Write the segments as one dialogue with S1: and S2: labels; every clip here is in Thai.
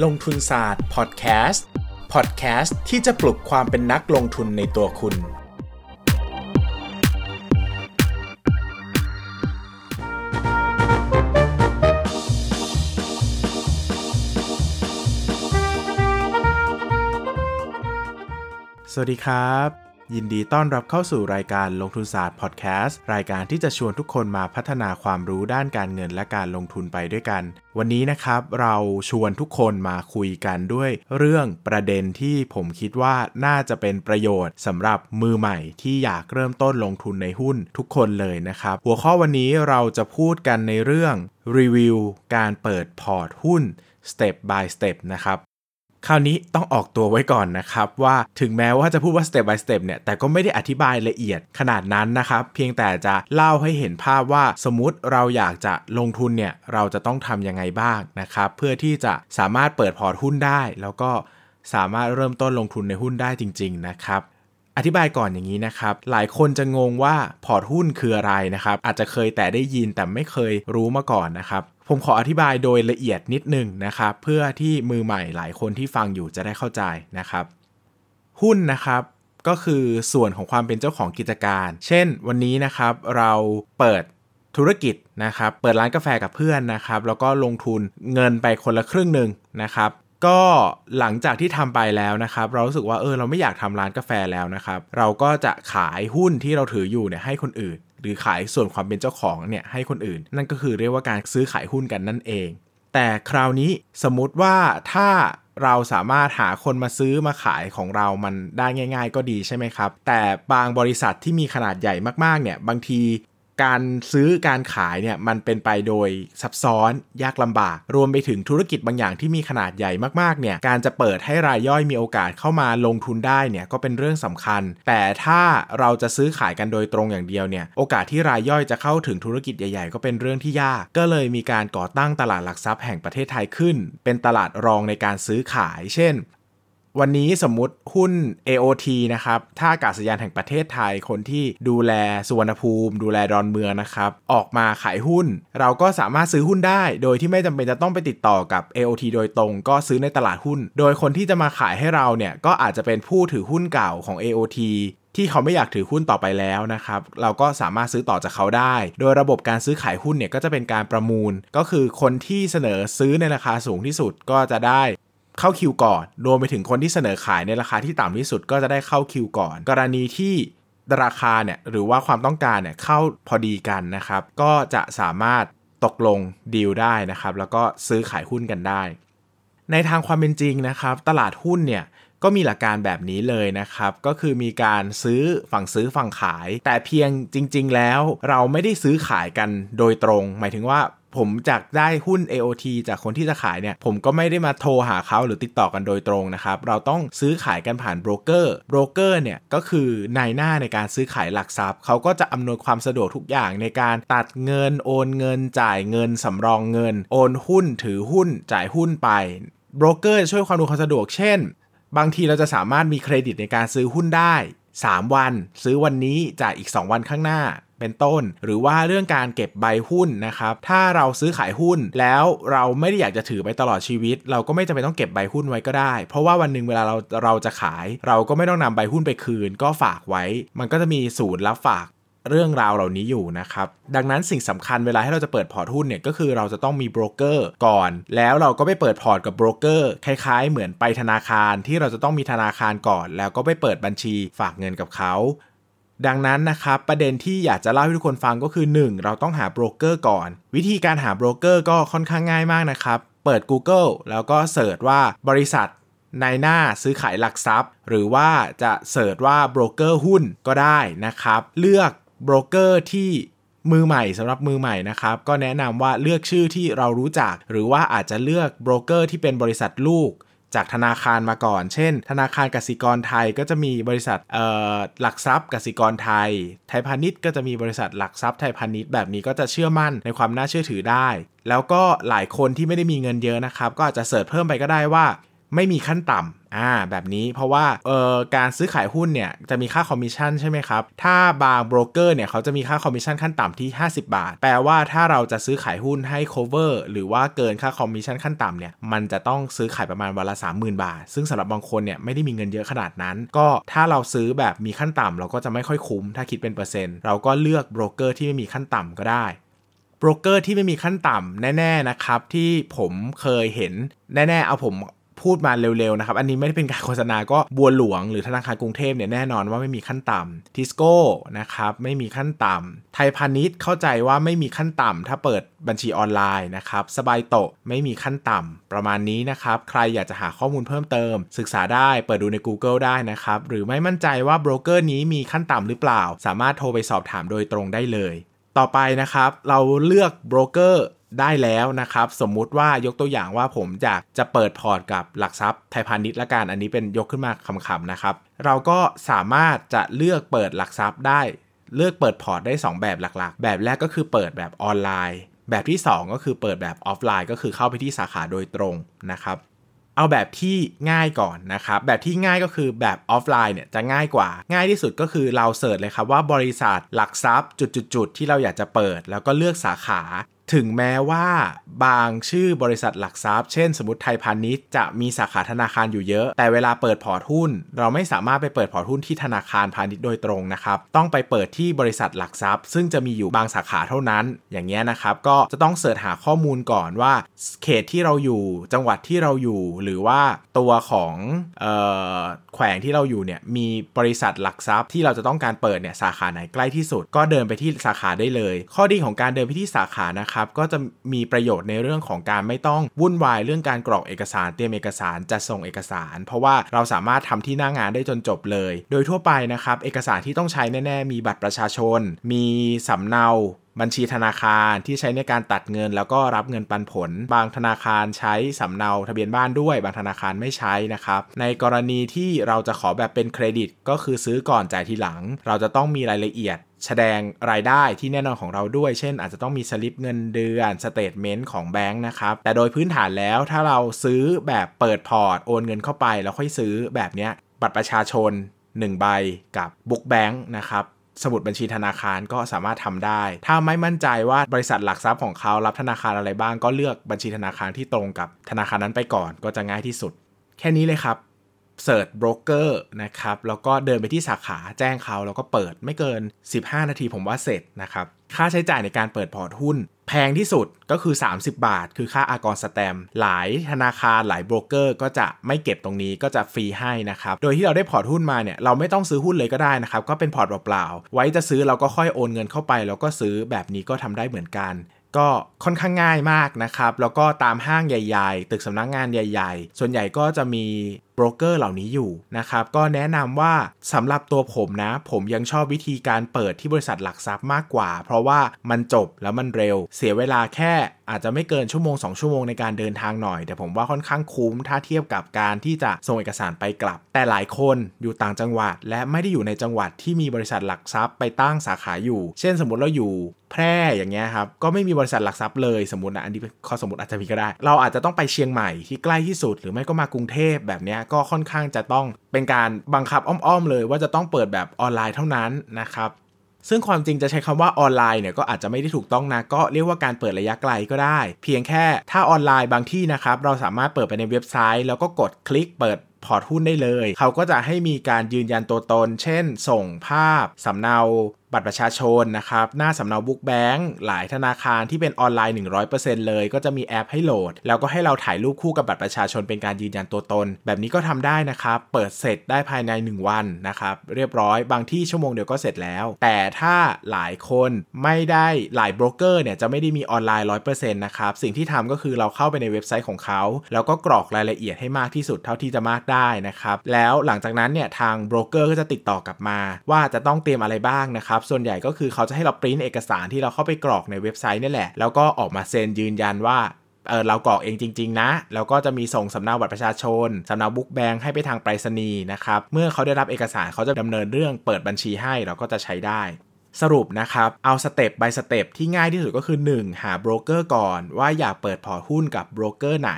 S1: ลงทุนศาสตร์พอดแคสต์พอดแคสต์ที่จะปลุกความเป็นนักลงทุนในตัวคุณ สวัสดีครับ ยินดีต้อนรับเข้าสู่รายการลงทุนศาสตร์พอดแคสต์รายการที่จะชวนทุกคนมาพัฒนาความรู้ด้านการเงินและการลงทุนไปด้วยกัน วันนี้นะครับเราชวนทุกคนมาคุยกันด้วย เรื่องประเด็นที่ผมคิดว่าน่าจะเป็นประโยชน์สำหรับมือใหม่ที่อยากเริ่มต้นลงทุนในหุ้นทุกคนเลยนะครับ หัวข้อวันนี้เราจะพูดกันในเรื่องรีวิวการเปิดพอร์ตหุ้น step by step นะครับ คราวนี้ต้องออกตัวไว้ก่อนนะครับ ว่าถึงแม้ว่าจะพูดว่า step by step เนี่ย แต่ก็ไม่ได้อธิบายละเอียดขนาดนั้นนะครับ เพียงแต่จะเล่าให้เห็นภาพว่าสมมติเราอยากจะลงทุนเนี่ย เราจะต้องทำยังไงบ้างนะครับ เพื่อที่จะสามารถเปิดพอร์ตหุ้นได้ แล้วก็สามารถเริ่มต้นลงทุนในหุ้นได้จริง ๆ นะครับ อธิบายก่อนอย่างนี้นะครับ หลายคนจะงงว่าพอร์ตหุ้นคืออะไรนะครับ อาจจะเคยแต่ได้ยินแต่ไม่เคยรู้มาก่อนนะครับผมขออธิบายโดยละเอียดนิดนึงนะครับเพื่อที่มือใหม่หลายคนที่ฟังอยู่จะได้เข้าใจนะครับ หุ้นนะครับก็คือส่วนของความเป็นเจ้าของกิจการ เช่น วันนี้นะครับเราเปิดธุรกิจนะครับ เปิดร้านกาแฟกับเพื่อนนะครับ แล้วก็ลงทุนเงินไปคนละครึ่งหนึ่งนะครับ ก็หลังจากที่ทำไปแล้วนะครับ เรารู้สึกว่าเออเราไม่อยากทำร้านกาแฟแล้วนะครับ เราก็จะขายหุ้นที่เราถืออยู่เนี่ยให้คนอื่น หรือขายส่วนความเป็นเจ้าของเนี่ยให้คนอื่น นั่นก็คือเรียกว่าการซื้อขายหุ้นกันนั่นเอง แต่คราวนี้สมมติว่าถ้าเราสามารถหาคนมาซื้อมาขายของเรามันได้ง่าย ๆ ก็ดีใช่ไหมครับ แต่บางบริษัทที่มีขนาดใหญ่มากๆเนี่ยบางที การซื้อการขายเนี่ยมันเป็นไปโดยซับซ้อนยากลำบาก รวมไปถึงธุรกิจบางอย่างที่มีขนาดใหญ่มากๆเนี่ยการจะเปิดให้รายย่อยมีโอกาสเข้ามาลงทุนได้เนี่ยก็เป็นเรื่องสำคัญ แต่ถ้าเราจะซื้อขายกันโดยตรงอย่างเดียวเนี่ยโอกาสที่รายย่อยจะเข้าถึงธุรกิจใหญ่ๆ ก็เป็นเรื่องที่ยาก ก็เลยมีการก่อตั้งตลาดหลักทรัพย์แห่งประเทศไทยขึ้น เป็นตลาดรองในการซื้อขาย เช่น วันนี้สมมุติหุ้น AOT นะครับท่าอากาศยานแห่งประเทศไทย คนที่ดูแลสุวรรณภูมิ ดูแลดอนเมืองนะครับ ออกมาขายหุ้น เราก็สามารถซื้อหุ้นได้ โดยที่ไม่จำเป็นจะต้องไปติดต่อกับ AOT โดยตรง ก็ซื้อในตลาดหุ้น โดยคนที่จะมาขายให้เราเนี่ยก็อาจจะเป็นผู้ถือหุ้นเก่าของ AOT ที่เขาไม่อยากถือหุ้นต่อไปแล้วนะครับ เราก็สามารถซื้อต่อจากเขาได้ โดยระบบการซื้อขายหุ้นเนี่ยก็จะเป็นการประมูล ก็คือคนที่เสนอซื้อในราคาสูงที่สุดก็จะได้ เข้าคิวก่อน รวมไปถึงคนที่เสนอขายในราคาที่ต่ำที่สุดก็จะได้เข้าคิวก่อน กรณีที่ราคาเนี่ยหรือว่าความต้องการเนี่ยเข้าพอดีกันนะครับ ก็จะสามารถตกลงดีลได้นะครับ แล้วก็ซื้อขายหุ้นกันได้ ในทางความเป็นจริงนะครับ ตลาดหุ้นเนี่ยก็มีหลักการแบบนี้เลยนะครับ ก็คือมีการซื้อฝั่งซื้อฝั่งขาย แต่เพียงจริง ๆ แล้วเราไม่ได้ซื้อขายกันโดยตรง หมายถึงว่า ผมจากได้หุ้น AOT จากคนที่จะขายเนี่ย ผมก็ไม่ได้มาโทรหาเขาหรือติดต่อกันโดยตรงนะครับ เราต้องซื้อขายกันผ่านโบรกเกอร์โบรกเกอร์เนี่ย ก็คือนายหน้าในการซื้อขายหลักทรัพย์ เขาก็จะอำนวยความสะดวกทุกอย่างในการตัดเงินโอนเงิน จ่ายเงินสำรองเงิน โอนหุ้นถือหุ้น จ่ายหุ้นไปโบรกเกอร์ช่วยความดูความสะดวกเช่น บางทีเราจะสามารถมีเครดิตในการซื้อหุ้นได้ 3 วัน ซื้อวันนี้จ่ายอีก 2 วันข้างหน้าเป็นต้น หรือว่าเรื่องการเก็บใบหุ้นนะครับ ถ้าเราซื้อขายหุ้นแล้วเราไม่ได้อยากจะถือไปตลอดชีวิต เราก็ไม่จำเป็นต้องเก็บใบหุ้นไว้ก็ได้ เพราะว่าวันหนึ่งเวลาเราเราจะขาย เราก็ไม่ต้องนำใบหุ้นไปคืน ก็ฝากไว้ มันก็จะมีศูนย์รับฝาก เรื่องราวเหล่านี้อยู่นะครับ ดังนั้นสิ่งสำคัญเวลาให้เราจะเปิดพอร์ตหุ้นเนี่ยก็คือเราจะต้องมีโบรกเกอร์ก่อน แล้วเราก็ไปเปิดพอร์ตกับโบรกเกอร์คล้ายๆ เหมือนไปธนาคารที่เราจะต้องมีธนาคารก่อน แล้วก็ไปเปิดบัญชีฝากเงินกับเขาดังนั้นนะครับประเด็นที่อยากจะเล่าให้ทุกคนฟังก็คือ 1. เราต้องหาโบรกเกอร์ก่อน วิธีการหาโบรกเกอร์ก็ค่อนข้างง่ายมากนะครับ เปิด Google แล้วก็ search ว่าบริษัทนายหน้าซื้อขายหลักทรัพย์ หรือว่าจะ search ว่าโบรกเกอร์หุ้นก็ได้นะครับ เลือก โบรกเกอร์ที่มือใหม่สำหรับมือใหม่นะครับ ก็แนะนำว่าเลือกชื่อที่เรารู้จัก หรือว่าอาจจะเลือกโบรกเกอร์ที่เป็นบริษัทลูกจากธนาคารมาก่อน เช่น ธนาคารกสิกรไทยก็จะมีบริษัทหลักทรัพย์กสิกรไทย ไทยพาณิชย์ก็จะมีบริษัทหลักทรัพย์ไทยพาณิชย์แบบนี้ก็จะเชื่อมั่นในความน่าเชื่อถือได้ แล้วก็หลายคนที่ไม่ได้มีเงินเยอะนะครับ ก็อาจจะ search เพิ่มไปก็ได้ว่า ไม่มีขั้นต่ำอ่าแบบนี้เพราะว่าเอ่อการซื้อขายหุ้นเนี่ยจะมีค่าคอมมิชชั่นใช่ไหมครับ ถ้าบางโบรกเกอร์เนี่ยเขาจะมีค่าคอมมิชชั่นขั้นต่ำที่ 50 บาท แปลว่าถ้าเราจะซื้อขายหุ้นให้ cover หรือว่าเกินค่าคอมมิชชั่นขั้นต่ำเนี่ยมันจะต้องซื้อขายประมาณวันละ 30,000 บาท ซึ่งสำหรับบางคนเนี่ยไม่ได้มีเงินเยอะขนาดนั้น ก็ถ้าเราซื้อแบบมีขั้นต่ำเราก็จะไม่ค่อยคุ้ม ถ้าคิดเป็นเปอร์เซ็นต์เราก็เลือกโบรกเกอร์ที่ไม่มีขั้นต่ำก็ได้โบรกเกอร์ที่ไม่มีขั้นต่ำแน่ ๆ นะครับ ที่ผมเคยเห็นแน่ ๆ เอาผม พูดมาเร็วๆนะครับ อันนี้ไม่ได้เป็นการโฆษณาก็บัวหลวงหรือธนาคารกรุงเทพเนี่ยแน่นอนว่าไม่มีขั้นต่ำทิสโก้นะครับไม่มีขั้นต่ำไทยพาณิชย์เข้าใจว่าไม่มีขั้นต่ำถ้าเปิดบัญชีออนไลน์นะครับ SBITO ไม่มีขั้นต่ำประมาณนี้นะครับ ใครอยากจะหาข้อมูลเพิ่มเติม ศึกษาได้เปิดดูใน Google ได้นะครับ หรือไม่มั่นใจว่าโบรกเกอร์นี้มีขั้นต่ำหรือเปล่า สามารถโทรไปสอบถามโดยตรงได้เลย ต่อไปนะครับ เราเลือกโบรกเกอร์ ได้แล้วนะครับ สมมุติว่ายกตัวอย่างว่าผมอยากจะเปิดพอร์ตกับหลักทรัพย์ไทยพาณิชย์ละกันอันนี้เป็นยกขึ้นมาขำๆนะครับ เราก็สามารถจะเลือกเปิดหลักทรัพย์ได้ เลือกเปิดพอร์ตได้ 2 แบบหลักๆ แบบแรกก็คือเปิดแบบออนไลน์ แบบที่ 2 ก็คือเปิดแบบออฟไลน์ ก็คือเข้าไปที่สาขาโดยตรงนะครับเอาแบบที่ง่ายก่อนนะครับ แบบที่ง่ายก็คือแบบออฟไลน์เนี่ยจะง่ายกว่า ง่ายที่สุดก็คือเรา search เลยครับว่าบริษัทหลักทรัพย์จุดๆๆที่เราอยากจะเปิด แล้วก็เลือกสาขา ถึงแม้ว่าบางชื่อบริษัทหลักทรัพย์ เช่นสมมติไทยพาณิชย์จะมีสาขาธนาคารอยู่เยอะ แต่เวลาเปิดพอร์ตหุ้น เราไม่สามารถไปเปิดพอร์ตหุ้นที่ธนาคารพาณิชย์โดยตรงนะครับ ต้องไปเปิดที่บริษัทหลักทรัพย์ ซึ่งจะมีอยู่บางสาขาเท่านั้น อย่างเงี้ยนะครับ ก็จะต้อง search หาข้อมูลก่อนว่า เขตที่เราอยู่ จังหวัดที่เราอยู่ หรือว่าตัวของออแขวงที่เราอยู่เนี่ย มีบริษัทหลักทรัพย์ ที่เราจะต้องการเปิดเนี่ยสาขาไหนใกล้ที่สุด ก็เดินไปที่สาขาได้เลย ข้อดีของการเดินไปที่สาขานะครับก็จะมีประโยชน์ในเรื่องของการไม่ต้องวุ่นวายเรื่องการกรอกเอกสารเตรียมเอกสารจะส่งเอกสาร เพราะว่าเราสามารถทำที่หน้างานได้จนจบเลย โดยทั่วไปนะครับเอกสารที่ต้องใช้แน่ๆ มีบัตรประชาชน มีสำเนาบัญชีธนาคารที่ใช้ในการตัดเงิน แล้วก็รับเงินปันผล บางธนาคารใช้สำเนาทะเบียนบ้านด้วย บางธนาคารไม่ใช้นะครับ ในกรณีที่เราจะขอแบบเป็นเครดิต ก็คือซื้อก่อนจ่ายทีหลัง เราจะต้องมีรายละเอียดแสดงรายได้ที่แน่นอนของเราด้วย เช่น อาจจะต้องมีสลิปเงินเดือน statement ของแบงค์นะครับ แต่โดยพื้นฐานแล้วถ้าเราซื้อแบบเปิดพอร์ต โอนเงินเข้าไปแล้วค่อยซื้อแบบนี้บัตรประชาชน 1 ใบกับ book bank นะครับ สมุดบัญชีธนาคารก็สามารถทำได้ ถ้าไม่มั่นใจว่าบริษัทหลักทรัพย์ของเขารับธนาคารอะไรบ้าง ก็เลือกบัญชีธนาคารที่ตรงกับธนาคารนั้นไปก่อนก็จะง่ายที่สุด แค่นี้เลยครับ search โบรกเกอร์นะครับแล้วก็เดินไปที่สาขาแจ้งเขาแล้วก็เปิดไม่เกิน 15 นาทีผมว่าเสร็จนะครับ ค่าใช้จ่ายในการเปิดพอร์ตหุ้น แพงที่สุดก็คือ 30 บาท คือค่าอากรสแตมหลายธนาคารหลายโบรกเกอร์ ก็จะไม่เก็บตรงนี้ก็จะฟรีให้นะครับ โดยที่เราได้พอร์ตหุ้นมาเนี่ยเราไม่ต้องซื้อหุ้นเลยก็ได้นะครับ ก็เป็นพอร์ตเปล่าๆไว้จะซื้อเราก็ค่อยโอนเงินเข้าไป แล้วก็ซื้อแบบนี้ก็ทำได้เหมือนกันก็ค่อนข้างง่ายมากนะครับ แล้วก็ตามห้างใหญ่ ๆ ตึกสำนักงงานใหญ่ ๆ ส่วนใหญ่ก็จะมีโบรกเกอร์เหล่านี้อยู่นะครับก็แนะนำว่าสำหรับตัวผมนะ ผมยังชอบวิธีการเปิดที่บริษัทหลักทรัพย์มากกว่า เพราะว่ามันจบแล้วมันเร็ว เสียเวลาแค่อาจจะไม่เกินชั่วโมง 2 ชั่วโมงในการเดินทางหน่อย แต่ผมว่าค่อนข้างคุ้มถ้าเทียบกับการที่จะส่งเอกสารไปกลับ แต่หลายคนอยู่ต่างจังหวัด และไม่ได้อยู่ในจังหวัดที่มีบริษัทหลักทรัพย์ไปตั้งสาขาอยู่ เช่นสมมติเราอยู่แพร่อย่างเงี้ยครับก็ไม่มีบริษัทหลักทรัพย์เลยสมมตินะอันนี้ข้อสมมติอาจจะมีก็ได้ เราอาจจะต้องไปเชียงใหม่ที่ใกล้ที่สุด หรือไม่ก็มากรุงเทพแบบนี้ก็ค่อนข้างจะต้องเป็นการบังคับอ้อมๆ เลยว่าจะต้องเปิดแบบออนไลน์เท่านั้นนะครับซึ่งความจริงจะใช้คำว่าออนไลน์เนี่ยก็อาจจะไม่ได้ถูกต้องนะก็เรียกว่าการเปิดระยะไกลก็ได้ เพียงแค่ถ้าออนไลน์บางที่นะครับ เราสามารถเปิดไปในเว็บไซต์ แล้วก็กดคลิกเปิดพอร์ตหุ้นได้เลย เขาก็จะให้มีการยืนยันตัวตน เช่น ส่งภาพ สำเนา บัตรประชาชนนะครับ หน้าสำเนา book bank หลายธนาคารที่เป็นออนไลน์ 100%เลย ก็จะมีแอปให้โหลด แล้วก็ให้เราถ่ายรูปคู่กับบัตรประชาชนเป็นการยืนยันตัวตน แบบนี้ก็ทำได้นะครับ เปิดเสร็จได้ภายใน 1 วันนะครับ เรียบร้อยบางที่ชั่วโมงเดียวก็เสร็จแล้ว แต่ถ้าหลายคนไม่ได้หลายโบรกเกอร์เนี่ยจะไม่ได้มีออนไลน์ 100%นะครับสิ่งที่ทำก็คือเราเข้าไปในเว็บไซต์ของเขา แล้วก็กรอกรายละเอียดให้มากที่สุดเท่าที่จะมากได้นะครับแล้วหลังจากนั้นเนี่ยทางโบรกเกอร์ก็จะติดต่อกลับมา ว่าจะต้องเตรียมอะไรบ้างนะครับส่วนใหญ่ก็คือเขาจะให้เราปริ้นเอกสารที่เราเข้าไปกรอกในเว็บไซต์นี่แหละ แล้วก็ออกมาเซ็นยืนยันว่าเออเรากรอกเองจริง ๆ นะ แล้วก็จะมีส่งสำเนาบัตรประชาชนสำเนา book bank ให้ไปทางไปรษณีย์นะครับ เมื่อเขาได้รับเอกสารเขาจะดำเนินเรื่องเปิดบัญชีให้เราก็จะใช้ได้สรุปนะครับ เอาสเต็ป by สเต็ปที่ง่ายที่สุดก็คือ 1 หาโบรกเกอร์ก่อนว่าอยากเปิดพอร์ตหุ้นกับโบรกเกอร์ไหน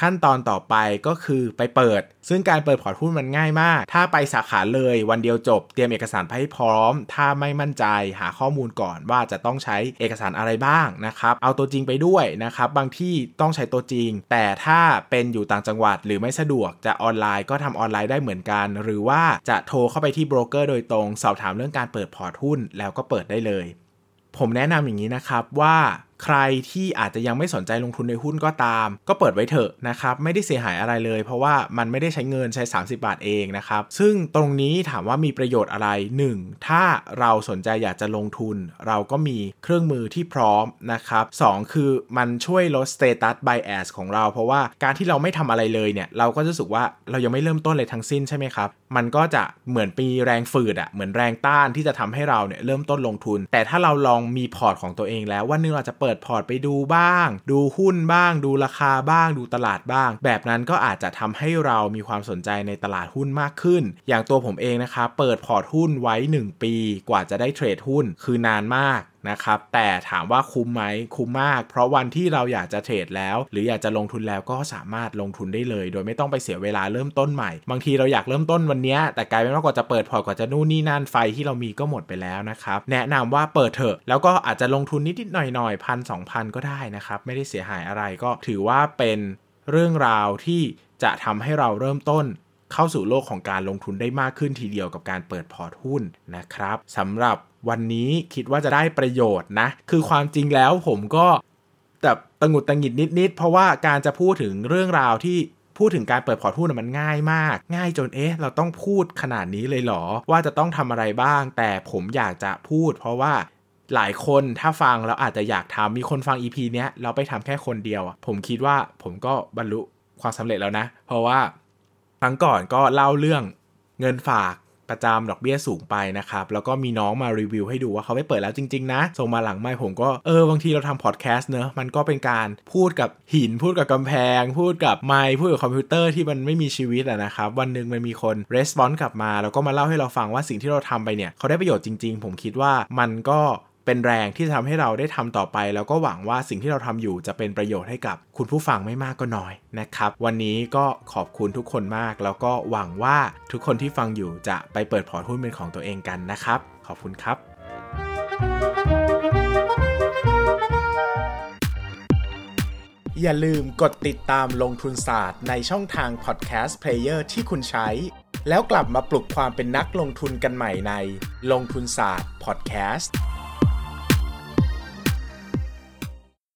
S1: ขั้นตอนต่อไปก็คือไปเปิดซึ่งการเปิดพอร์ตหุ้นมันง่ายมาก ถ้าไปสาขาเลยวันเดียวจบ เตรียมเอกสารไปให้พร้อม ถ้าไม่มั่นใจหาข้อมูลก่อนว่าจะต้องใช้เอกสารอะไรบ้างนะครับ เอาตัวจริงไปด้วยนะครับ บางที่ต้องใช้ตัวจริง แต่ถ้าเป็นอยู่ต่างจังหวัดหรือไม่สะดวกจะออนไลน์ก็ทำออนไลน์ได้เหมือนกัน หรือว่าจะโทรเข้าไปที่โบรกเกอร์โดยตรง สอบถามเรื่องการเปิดพอร์ตหุ้นแล้วก็เปิดได้เลย ผมแนะนำอย่างนี้นะครับว่า ใครที่อาจจะยังไม่สนใจลงทุนในหุ้นก็ตาม ก็เปิดไว้เถอะนะครับ ไม่ได้เสียหายอะไรเลย เพราะว่ามันไม่ได้ใช้เงินใช้ 30 บาทเองนะครับ ซึ่งตรงนี้ถามว่ามีประโยชน์อะไร 1. ถ้าเราสนใจอยากจะลงทุน เราก็มีเครื่องมือที่พร้อมนะครับ 2. คือมันช่วยลด status bias ของเรา เพราะว่าการที่เราไม่ทำอะไรเลยเนี่ย เราก็จะรู้สึกว่าเรายังไม่เริ่มต้นเลยทั้งสิ้นใช่ไหมครับ มันก็จะเหมือนมีแรงฝืดอะเหมือนแรงต้านที่จะทำให้เราเนี่ยเริ่มต้นลงทุน แต่ถ้าเราลองมีพอร์ตของตัวเองแล้ววันนึงเราจะเปิดิดพอร์ตไปดูบ้าง ดูหุ้นบ้าง ดูราคาบ้าง ดูตลาดบ้าง แบบนั้นก็อาจจะทำให้เรามีความสนใจในตลาดหุ้นมากขึ้น อย่างตัวผมเองนะครับเปิดพอร์ตหุ้นไว้ 1 ปีกว่าจะได้เทรดหุ้นคือนานมากนะครับแต่ถามว่าคุ้มไหมคุ้มมาก เพราะวันที่เราอยากจะเทรดแล้ว หรืออยากจะลงทุนแล้วก็สามารถลงทุนได้เลย โดยไม่ต้องไปเสียเวลาเริ่มต้นใหม่ บางทีเราอยากเริ่มต้นวันนี้แต่กลายเป็นว่ากว่าจะเปิดพอร์ตกว่าจะนู่นนี่นั่นไฟที่เรามีก็หมดไปแล้วนะครับแนะนำว่าเปิดเถอะแล้วก็อาจจะลงทุนนิดๆหน่อยๆพันสองพันก็ได้นะครับไม่ได้เสียหายอะไรก็ถือว่าเป็นเรื่องราวที่จะทำให้เราเริ่มต้น เข้าสู่โลกของการลงทุนได้มากขึ้นทีเดียวกับการเปิดพอร์ตหุ้นนะครับสำหรับวันนี้คิดว่าจะได้ประโยชน์นะ คือความจริงแล้วผมก็แบบตะหงุดตะหงิดนิดๆ เพราะว่าการจะพูดถึงเรื่องราวที่พูดถึงการเปิดพอร์ตหุ้นมันง่ายมาก ง่ายจนเอ๊ะ เราต้องพูดขนาดนี้เลยเหรอ ว่าจะต้องทำอะไรบ้าง แต่ผมอยากจะพูด เพราะว่าหลายคนถ้าฟังแล้วอาจจะอยากทำมีคนฟัง EP เนี้ยเราไปทำแค่คนเดียว ผมคิดว่าผมก็บรรลุความสำเร็จแล้วนะ เพราะว่า ครั้งก่อนก็เล่าเรื่องเงินฝากประจำดอกเบี้ยสูงไปนะครับ แล้วก็มีน้องมารีวิวให้ดูว่าเขาไปเปิดแล้วจริง ๆ นะ ส่งมาหลังไมค์ผมก็เออบางทีเราทำพอดแคสต์เนอะมันก็เป็นการพูดกับหิน พูดกับกำแพง พูดกับไมค์พูดกับคอมพิวเตอร์ที่มันไม่มีชีวิตอะนะครับ วันหนึ่งมันมีคน response กลับมา แล้วก็มาเล่าให้เราฟังว่าสิ่งที่เราทำไปเนี่ยเขาได้ประโยชน์จริง ๆ ผมคิดว่ามันก็ เป็นแรงที่จะทำให้เราได้ทำต่อไป แล้วก็หวังว่าสิ่งที่เราทำอยู่จะเป็นประโยชน์ให้กับคุณผู้ฟังไม่มากก็น้อยนะครับ วันนี้ก็ขอบคุณทุกคนมาก แล้วก็หวังว่าทุกคนที่ฟังอยู่จะไปเปิดพอร์ตหุ้นเป็นของตัวเองกันนะครับ ขอบคุณครับ อย่าลืมกดติดตามลงทุนศาสตร์ในช่องทาง podcast player ที่คุณใช้ แล้วกลับมาปลุกความเป็นนักลงทุนกันใหม่ในลงทุนศาสตร์พอดแคสต์